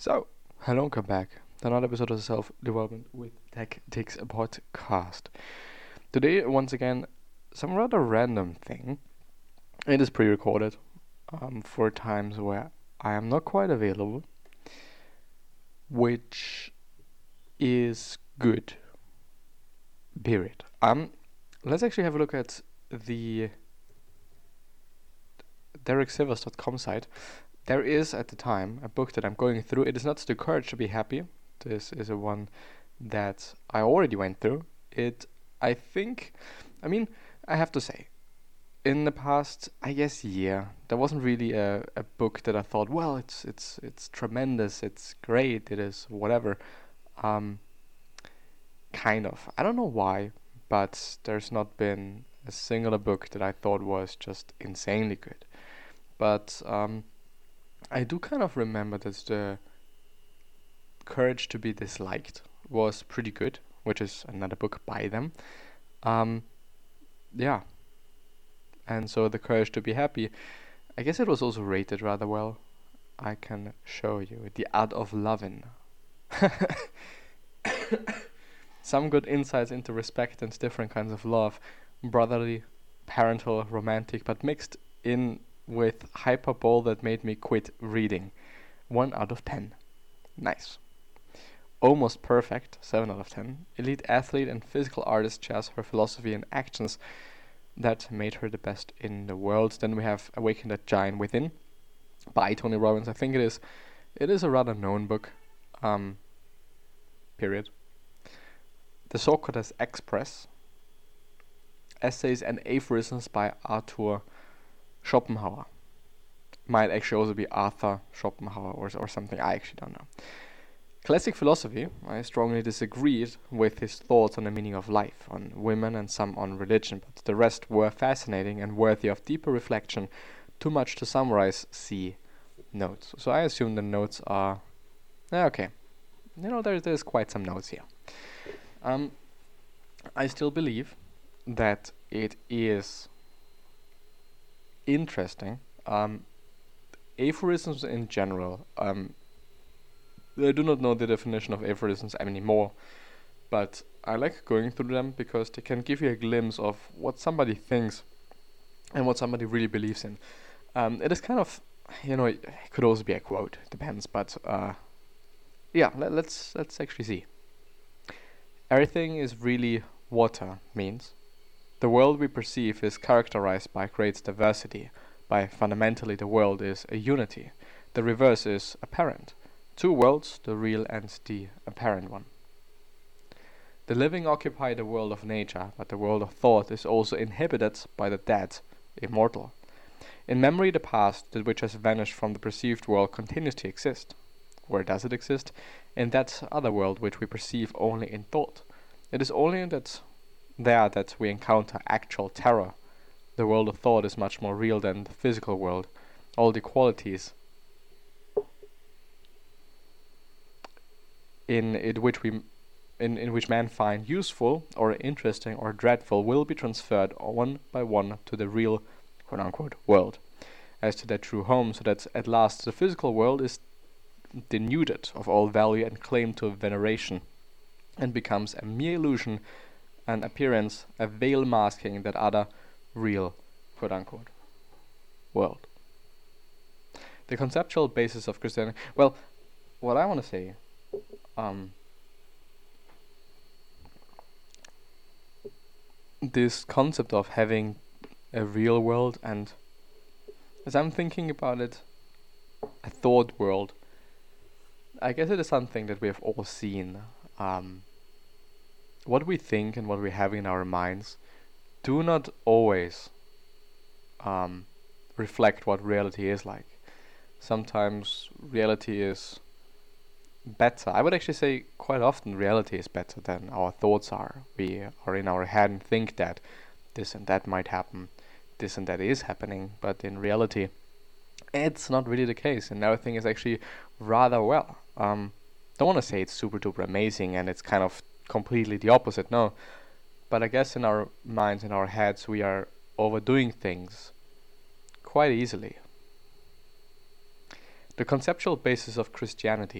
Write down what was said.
So, hello and come back to another episode of Self Development with Tactics A podcast. Today, once again, some rather random thing. It is pre recorded um, for times where I am not quite available, which is good. Period. Um, let's actually have a look at the DerekSivers.com site there is at the time a book that I'm going through. It is not The Courage to Be Happy. This is a one that I already went through. It, I think, I mean, I have to say, in the past, I guess, year, there wasn't really a, a book that I thought, well, it's it's it's tremendous, it's great, it is whatever. Um, kind of. I don't know why, but there's not been a singular book that I thought was just insanely good. But um, I do kind of remember that the Courage to be Disliked was pretty good, which is another book by them. Um, yeah. And so the Courage to be Happy, I guess it was also rated rather well. I can show you the art of loving. Some good insights into respect and different kinds of love, brotherly, parental, romantic, but mixed in with hyperbole that made me quit reading. 1 out of 10. Nice. Almost perfect, 7 out of 10. Elite athlete and physical artist shares her philosophy and actions that made her the best in the world. Then we have Awaken That Giant Within by Tony Robbins. I think it is it is a rather known book. Um, period. The Socrates Express. Essays and Aphorisms by Arthur Schopenhauer. Might actually also be Arthur Schopenhauer or, or something, I actually don't know. Classic philosophy, I strongly disagreed with his thoughts on the meaning of life, on women, and some on religion, but the rest were fascinating and worthy of deeper reflection. Too much to summarize, see notes. So I assume the notes are. Okay. You know, there, there's quite some notes here. Um, I still believe that it is interesting. Um, aphorisms in general. Um, I do not know the definition of aphorisms anymore, but I like going through them because they can give you a glimpse of what somebody thinks and what somebody really believes in. Um, it is kind of, you know, it could also be a quote, depends, but uh, yeah, let, let's let's actually see. Everything is really water means the world we perceive is characterized by great diversity, by fundamentally the world is a unity. The reverse is apparent. Two worlds, the real and the apparent one. The living occupy the world of nature, but the world of thought is also inhabited by the dead, immortal. In memory, the past, that which has vanished from the perceived world, continues to exist. Where does it exist? In that other world which we perceive only in thought. It is only in that there that we encounter actual terror. The world of thought is much more real than the physical world. All the qualities in it which we in, in which man find useful or interesting or dreadful will be transferred one by one to the real quote unquote world as to their true home so that at last the physical world is denuded of all value and claim to veneration and becomes a mere illusion an appearance, a veil masking that other real, quote unquote, world. The conceptual basis of Christianity. Well, what I want to say, um, this concept of having a real world and as I'm thinking about it, a thought world. I guess it is something that we have all seen. Um, what we think and what we have in our minds do not always um, reflect what reality is like. Sometimes reality is better. I would actually say quite often reality is better than our thoughts are. We are in our head and think that this and that might happen, this and that is happening, but in reality, it's not really the case. And everything is actually rather well. Um, don't want to say it's super duper amazing and it's kind of completely the opposite. No, but I guess in our minds, in our heads, we are overdoing things quite easily. The conceptual basis of Christianity